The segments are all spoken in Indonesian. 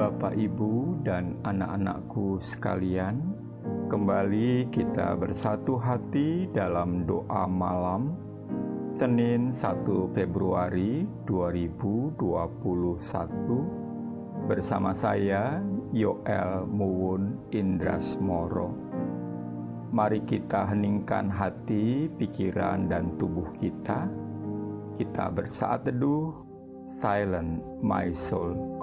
Bapak, Ibu, dan anak-anakku sekalian, kembali kita bersatu hati dalam doa malam Senin 1 Februari 2021 bersama saya Yoel Muwun Indrasmoro. Mari kita heningkan hati, pikiran, dan tubuh kita. Kita bersaat teduh, silent my soul.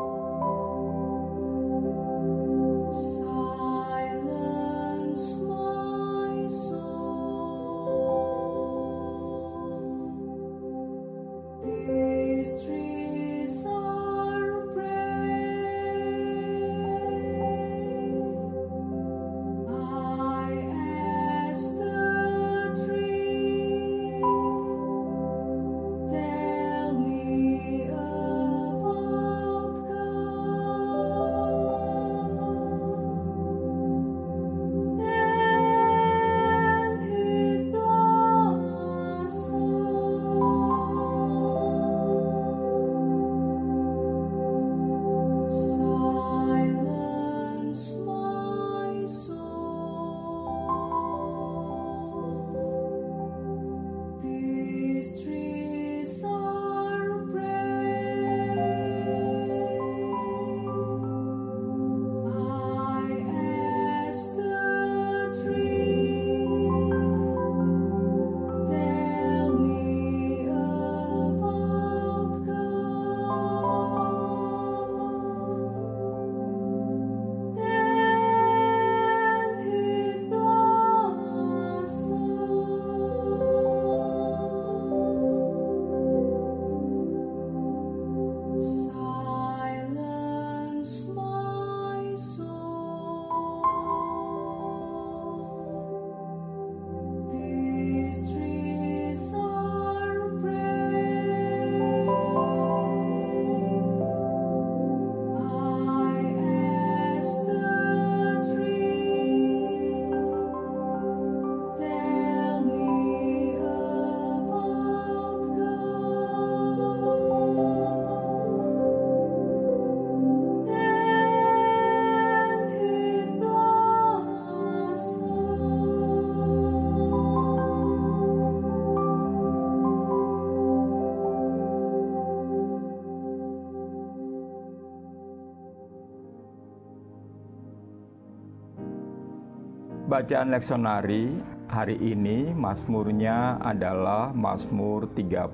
Bacaan leksionari hari ini Mazmurnya adalah Mazmur 35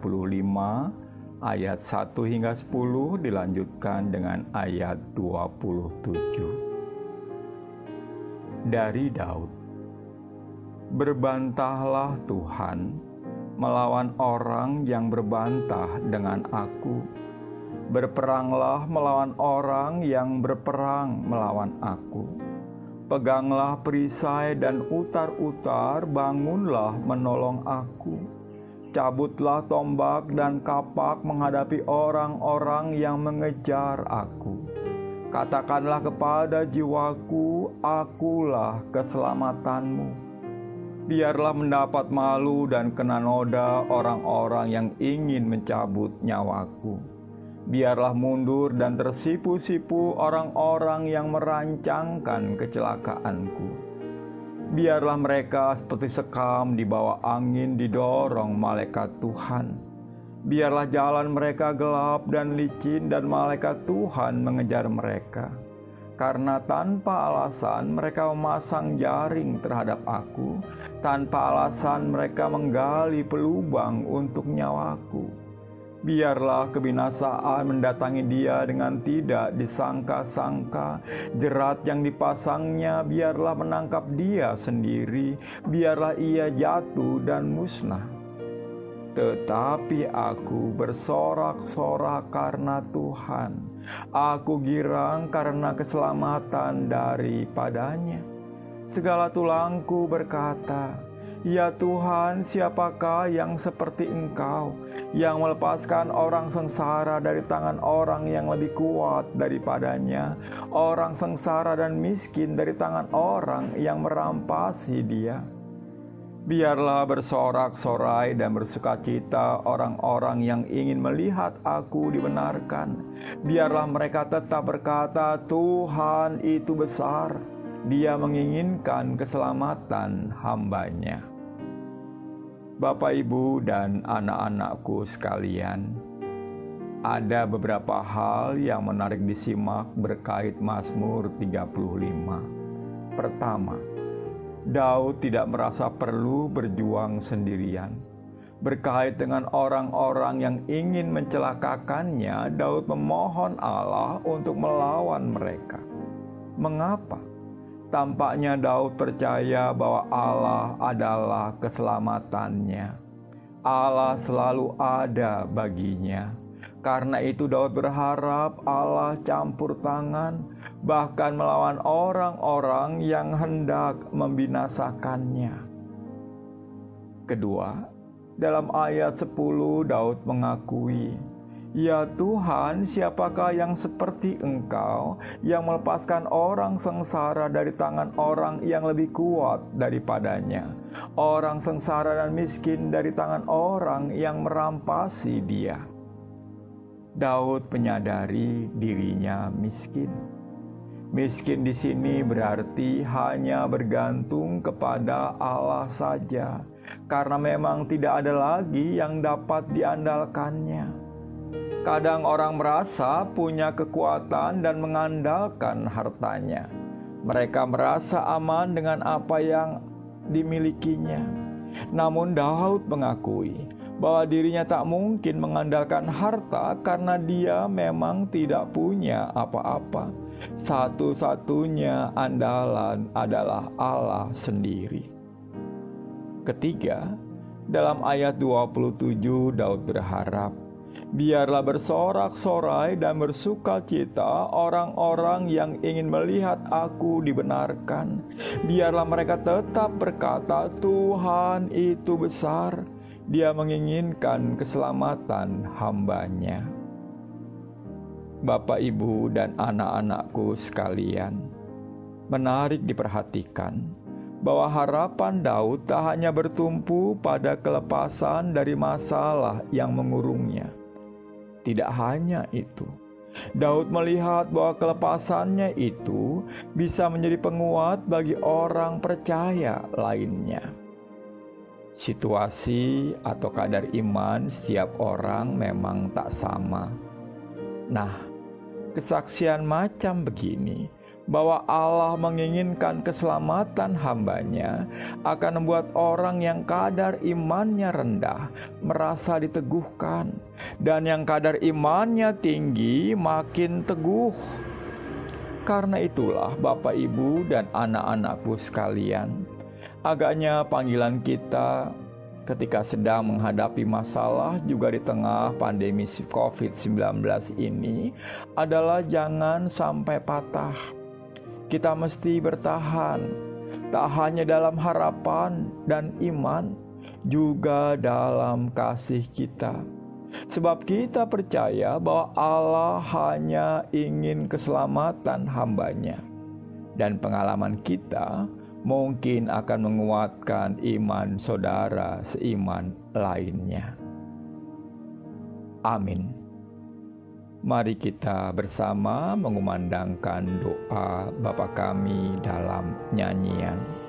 ayat 1 hingga 10 dilanjutkan dengan ayat 27. Dari Daud. Berbantahlah Tuhan melawan orang yang berbantah dengan aku. Berperanglah melawan orang yang berperang melawan aku Peganglah perisai dan utar-utar, bangunlah menolong aku. Cabutlah tombak dan kapak menghadapi orang-orang yang mengejar aku. Katakanlah kepada jiwaku, akulah keselamatanmu. Biarlah mendapat malu dan kena noda orang-orang yang ingin mencabut nyawaku biarlah mundur dan tersipu-sipu orang-orang yang merancangkan kecelakaanku. Biarlah mereka seperti sekam di bawah angin didorong malaikat Tuhan. Biarlah jalan mereka gelap dan licin dan malaikat Tuhan mengejar mereka. Karena tanpa alasan mereka memasang jaring terhadap aku, tanpa alasan mereka menggali pelubang untuk nyawaku Biarlah kebinasaan mendatangi dia dengan tidak disangka-sangka. Jerat yang dipasangnya biarlah menangkap dia sendiri. Biarlah ia jatuh dan musnah. Tetapi aku bersorak-sorak karena Tuhan. Aku girang karena keselamatan daripadanya. Segala tulangku berkata, Ya Tuhan, siapakah yang seperti Engkau, yang melepaskan orang sengsara dari tangan orang yang lebih kuat daripadanya, orang sengsara dan miskin dari tangan orang yang merampasi dia? Biarlah bersorak-sorai dan bersukacita orang-orang yang ingin melihat aku dibenarkan. Biarlah mereka tetap berkata, "Tuhan itu besar." Dia menginginkan keselamatan hambanya. Bapak, ibu, dan anak-anakku sekalian, ada beberapa hal yang menarik disimak berkait Mazmur 35. Pertama, Daud tidak merasa perlu berjuang sendirian. Berkait dengan orang-orang yang ingin mencelakakannya, Daud memohon Allah untuk melawan mereka. Mengapa? Tampaknya Daud percaya bahwa Allah adalah keselamatannya. Allah selalu ada baginya karena itu Daud berharap Allah campur tangan bahkan melawan orang-orang yang hendak membinasakannya. Kedua, dalam ayat 10 Daud mengakui, Ya Tuhan, siapakah yang seperti Engkau yang melepaskan orang sengsara dari tangan orang yang lebih kuat daripadanya, orang sengsara dan miskin dari tangan orang yang merampasi dia. Daud menyadari dirinya miskin. Miskin di sini berarti hanya bergantung kepada Allah saja, karena memang tidak ada lagi yang dapat diandalkannya. Kadang orang merasa punya kekuatan dan mengandalkan hartanya. Mereka merasa aman dengan apa yang dimilikinya. Namun Daud mengakui bahwa dirinya tak mungkin mengandalkan harta karena dia memang tidak punya apa-apa. Satu-satunya andalan adalah Allah sendiri. Ketiga, dalam ayat 27 Daud berharap, Biarlah bersorak-sorai dan bersuka cita orang-orang yang ingin melihat aku dibenarkan. Biarlah mereka tetap berkata, "Tuhan itu besar." Dia menginginkan keselamatan hambanya. Bapak, ibu, dan anak-anakku sekalian, menarik diperhatikan bahwa harapan Daud tak hanya bertumpu pada kelepasan dari masalah yang mengurungnya. Tidak hanya itu, Daud melihat bahwa kelepasannya itu bisa menjadi penguat bagi orang percaya lainnya. Situasi atau kadar iman setiap orang memang tak sama. Nah, kesaksian macam begini bahwa Allah menginginkan keselamatan hambanya akan membuat orang yang kadar imannya rendah merasa diteguhkan dan yang kadar imannya tinggi makin teguh. Karena itulah Bapak Ibu dan anak-anakku sekalian, Agaknya panggilan kita ketika sedang menghadapi masalah juga di tengah pandemi COVID-19 ini adalah jangan sampai patah. Kita mesti bertahan, tak hanya dalam harapan dan iman, juga dalam kasih kita. Sebab kita percaya bahwa Allah hanya ingin keselamatan hambanya. Dan pengalaman kita mungkin akan menguatkan iman saudara seiman lainnya. Amin. Mari kita bersama mengumandangkan doa Bapa kami dalam nyanyian.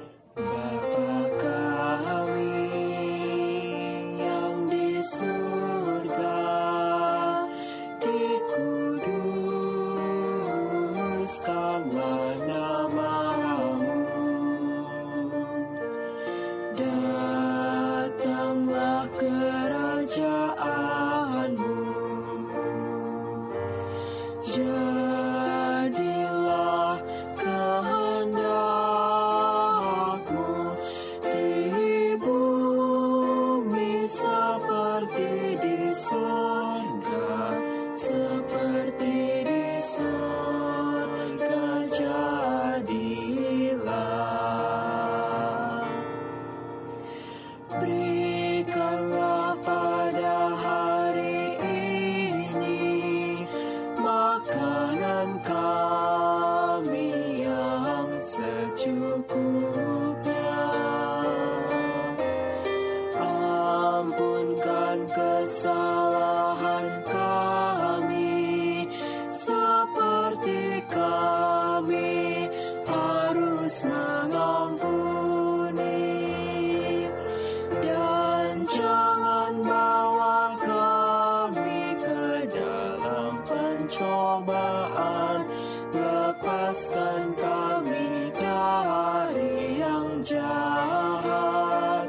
Lepaskan kami dari yang jahat.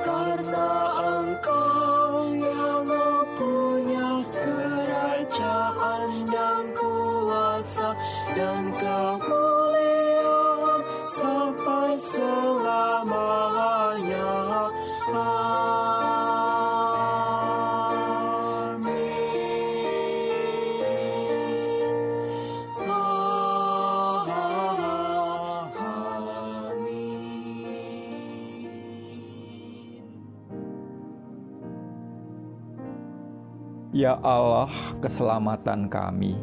Karena engkau yang mempunyai kerajaan dan kuasa Dan kemuliaan sampai selesai Ya Allah, keselamatan kami.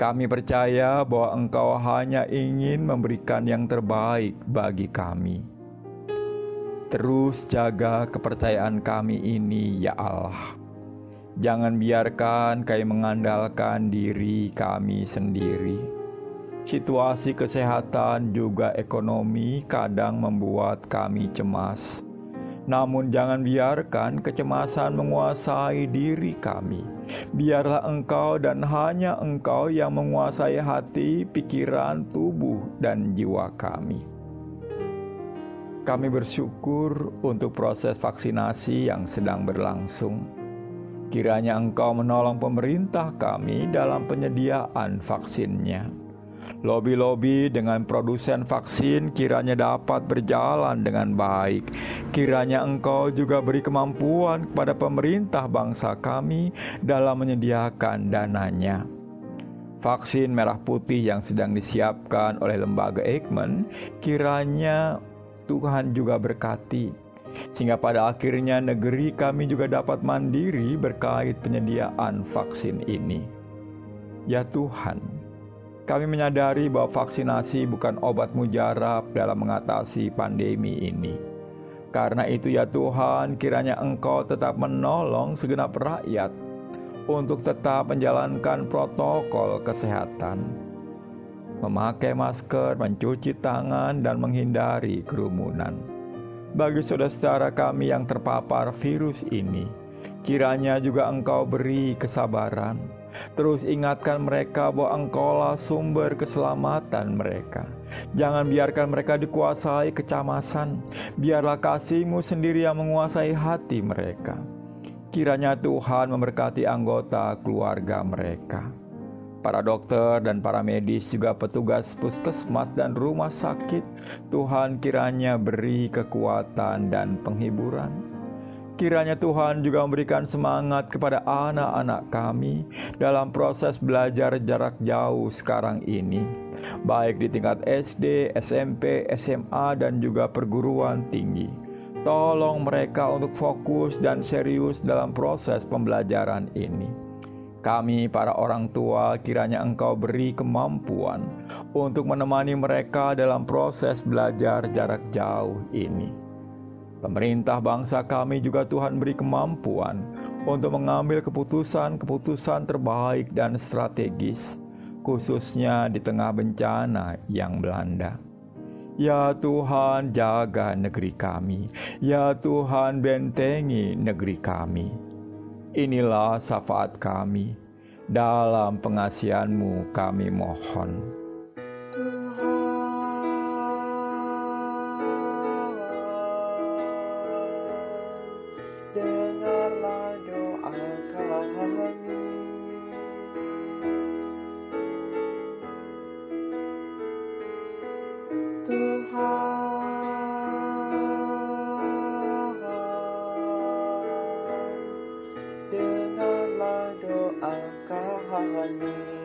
Kami percaya bahwa Engkau hanya ingin memberikan yang terbaik bagi kami. Terus jaga kepercayaan kami ini, ya Allah. Jangan biarkan kami mengandalkan diri kami sendiri. Situasi kesehatan juga ekonomi kadang membuat kami cemas namun jangan biarkan kecemasan menguasai diri kami. Biarlah engkau dan hanya engkau yang menguasai hati, pikiran, tubuh, dan jiwa kami. Kami bersyukur untuk proses vaksinasi yang sedang berlangsung. Kiranya engkau menolong pemerintah kami dalam penyediaan vaksinnya Lobi-lobi dengan produsen vaksin kiranya dapat berjalan dengan baik. Kiranya Engkau juga beri kemampuan kepada pemerintah bangsa kami dalam menyediakan dananya. Vaksin merah putih yang sedang disiapkan oleh lembaga Eijkman kiranya Tuhan juga berkati sehingga pada akhirnya negeri kami juga dapat mandiri berkait penyediaan vaksin ini. Ya Tuhan, kami menyadari bahwa vaksinasi bukan obat mujarab dalam mengatasi pandemi ini. Karena itu ya Tuhan, kiranya Engkau tetap menolong segenap rakyat untuk tetap menjalankan protokol kesehatan. Memakai masker, mencuci tangan, dan menghindari kerumunan. Bagi saudara-saudara kami yang terpapar virus ini, kiranya juga Engkau beri kesabaran, Terus ingatkan mereka bahwa Engkaulah sumber keselamatan mereka. Jangan biarkan mereka dikuasai kecamasan. Biarlah kasihmu sendiri yang menguasai hati mereka. Kiranya Tuhan memberkati anggota keluarga mereka. Para dokter dan para medis juga petugas puskesmas dan rumah sakit, Tuhan kiranya beri kekuatan dan penghiburan Kiranya Tuhan juga memberikan semangat kepada anak-anak kami dalam proses belajar jarak jauh sekarang ini, baik di tingkat SD, SMP, SMA, dan juga perguruan tinggi. Tolong mereka untuk fokus dan serius dalam proses pembelajaran ini. Kami, para orang tua, kiranya Engkau beri kemampuan untuk menemani mereka dalam proses belajar jarak jauh ini. Pemerintah bangsa kami juga Tuhan beri kemampuan untuk mengambil keputusan-keputusan terbaik dan strategis, khususnya di tengah bencana yang melanda. Ya Tuhan, jaga negeri kami. Ya Tuhan, bentengi negeri kami. Inilah syafaat kami. Dalam pengasihanmu kami mohon. Dengarlah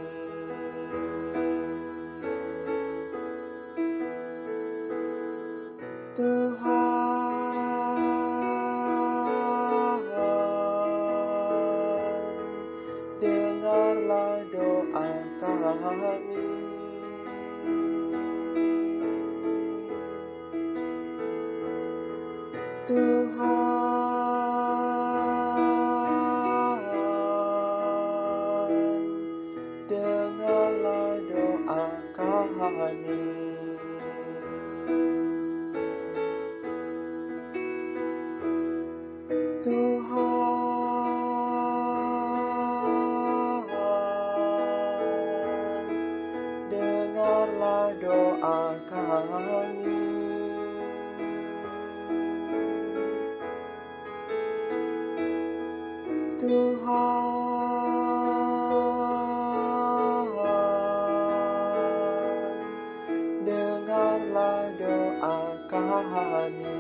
Dengarlah doa kami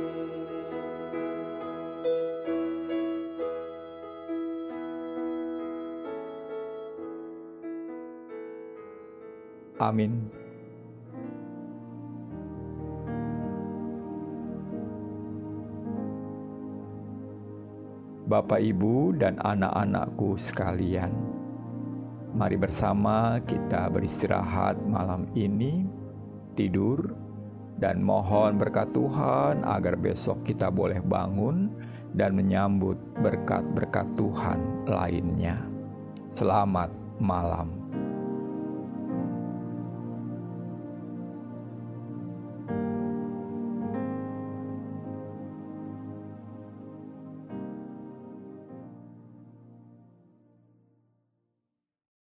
Amin. Bapak, Ibu, dan anak-anakku sekalian, mari bersama kita beristirahat malam ini, tidur, dan mohon berkat Tuhan agar besok kita boleh bangun dan menyambut berkat-berkat Tuhan lainnya. Selamat malam.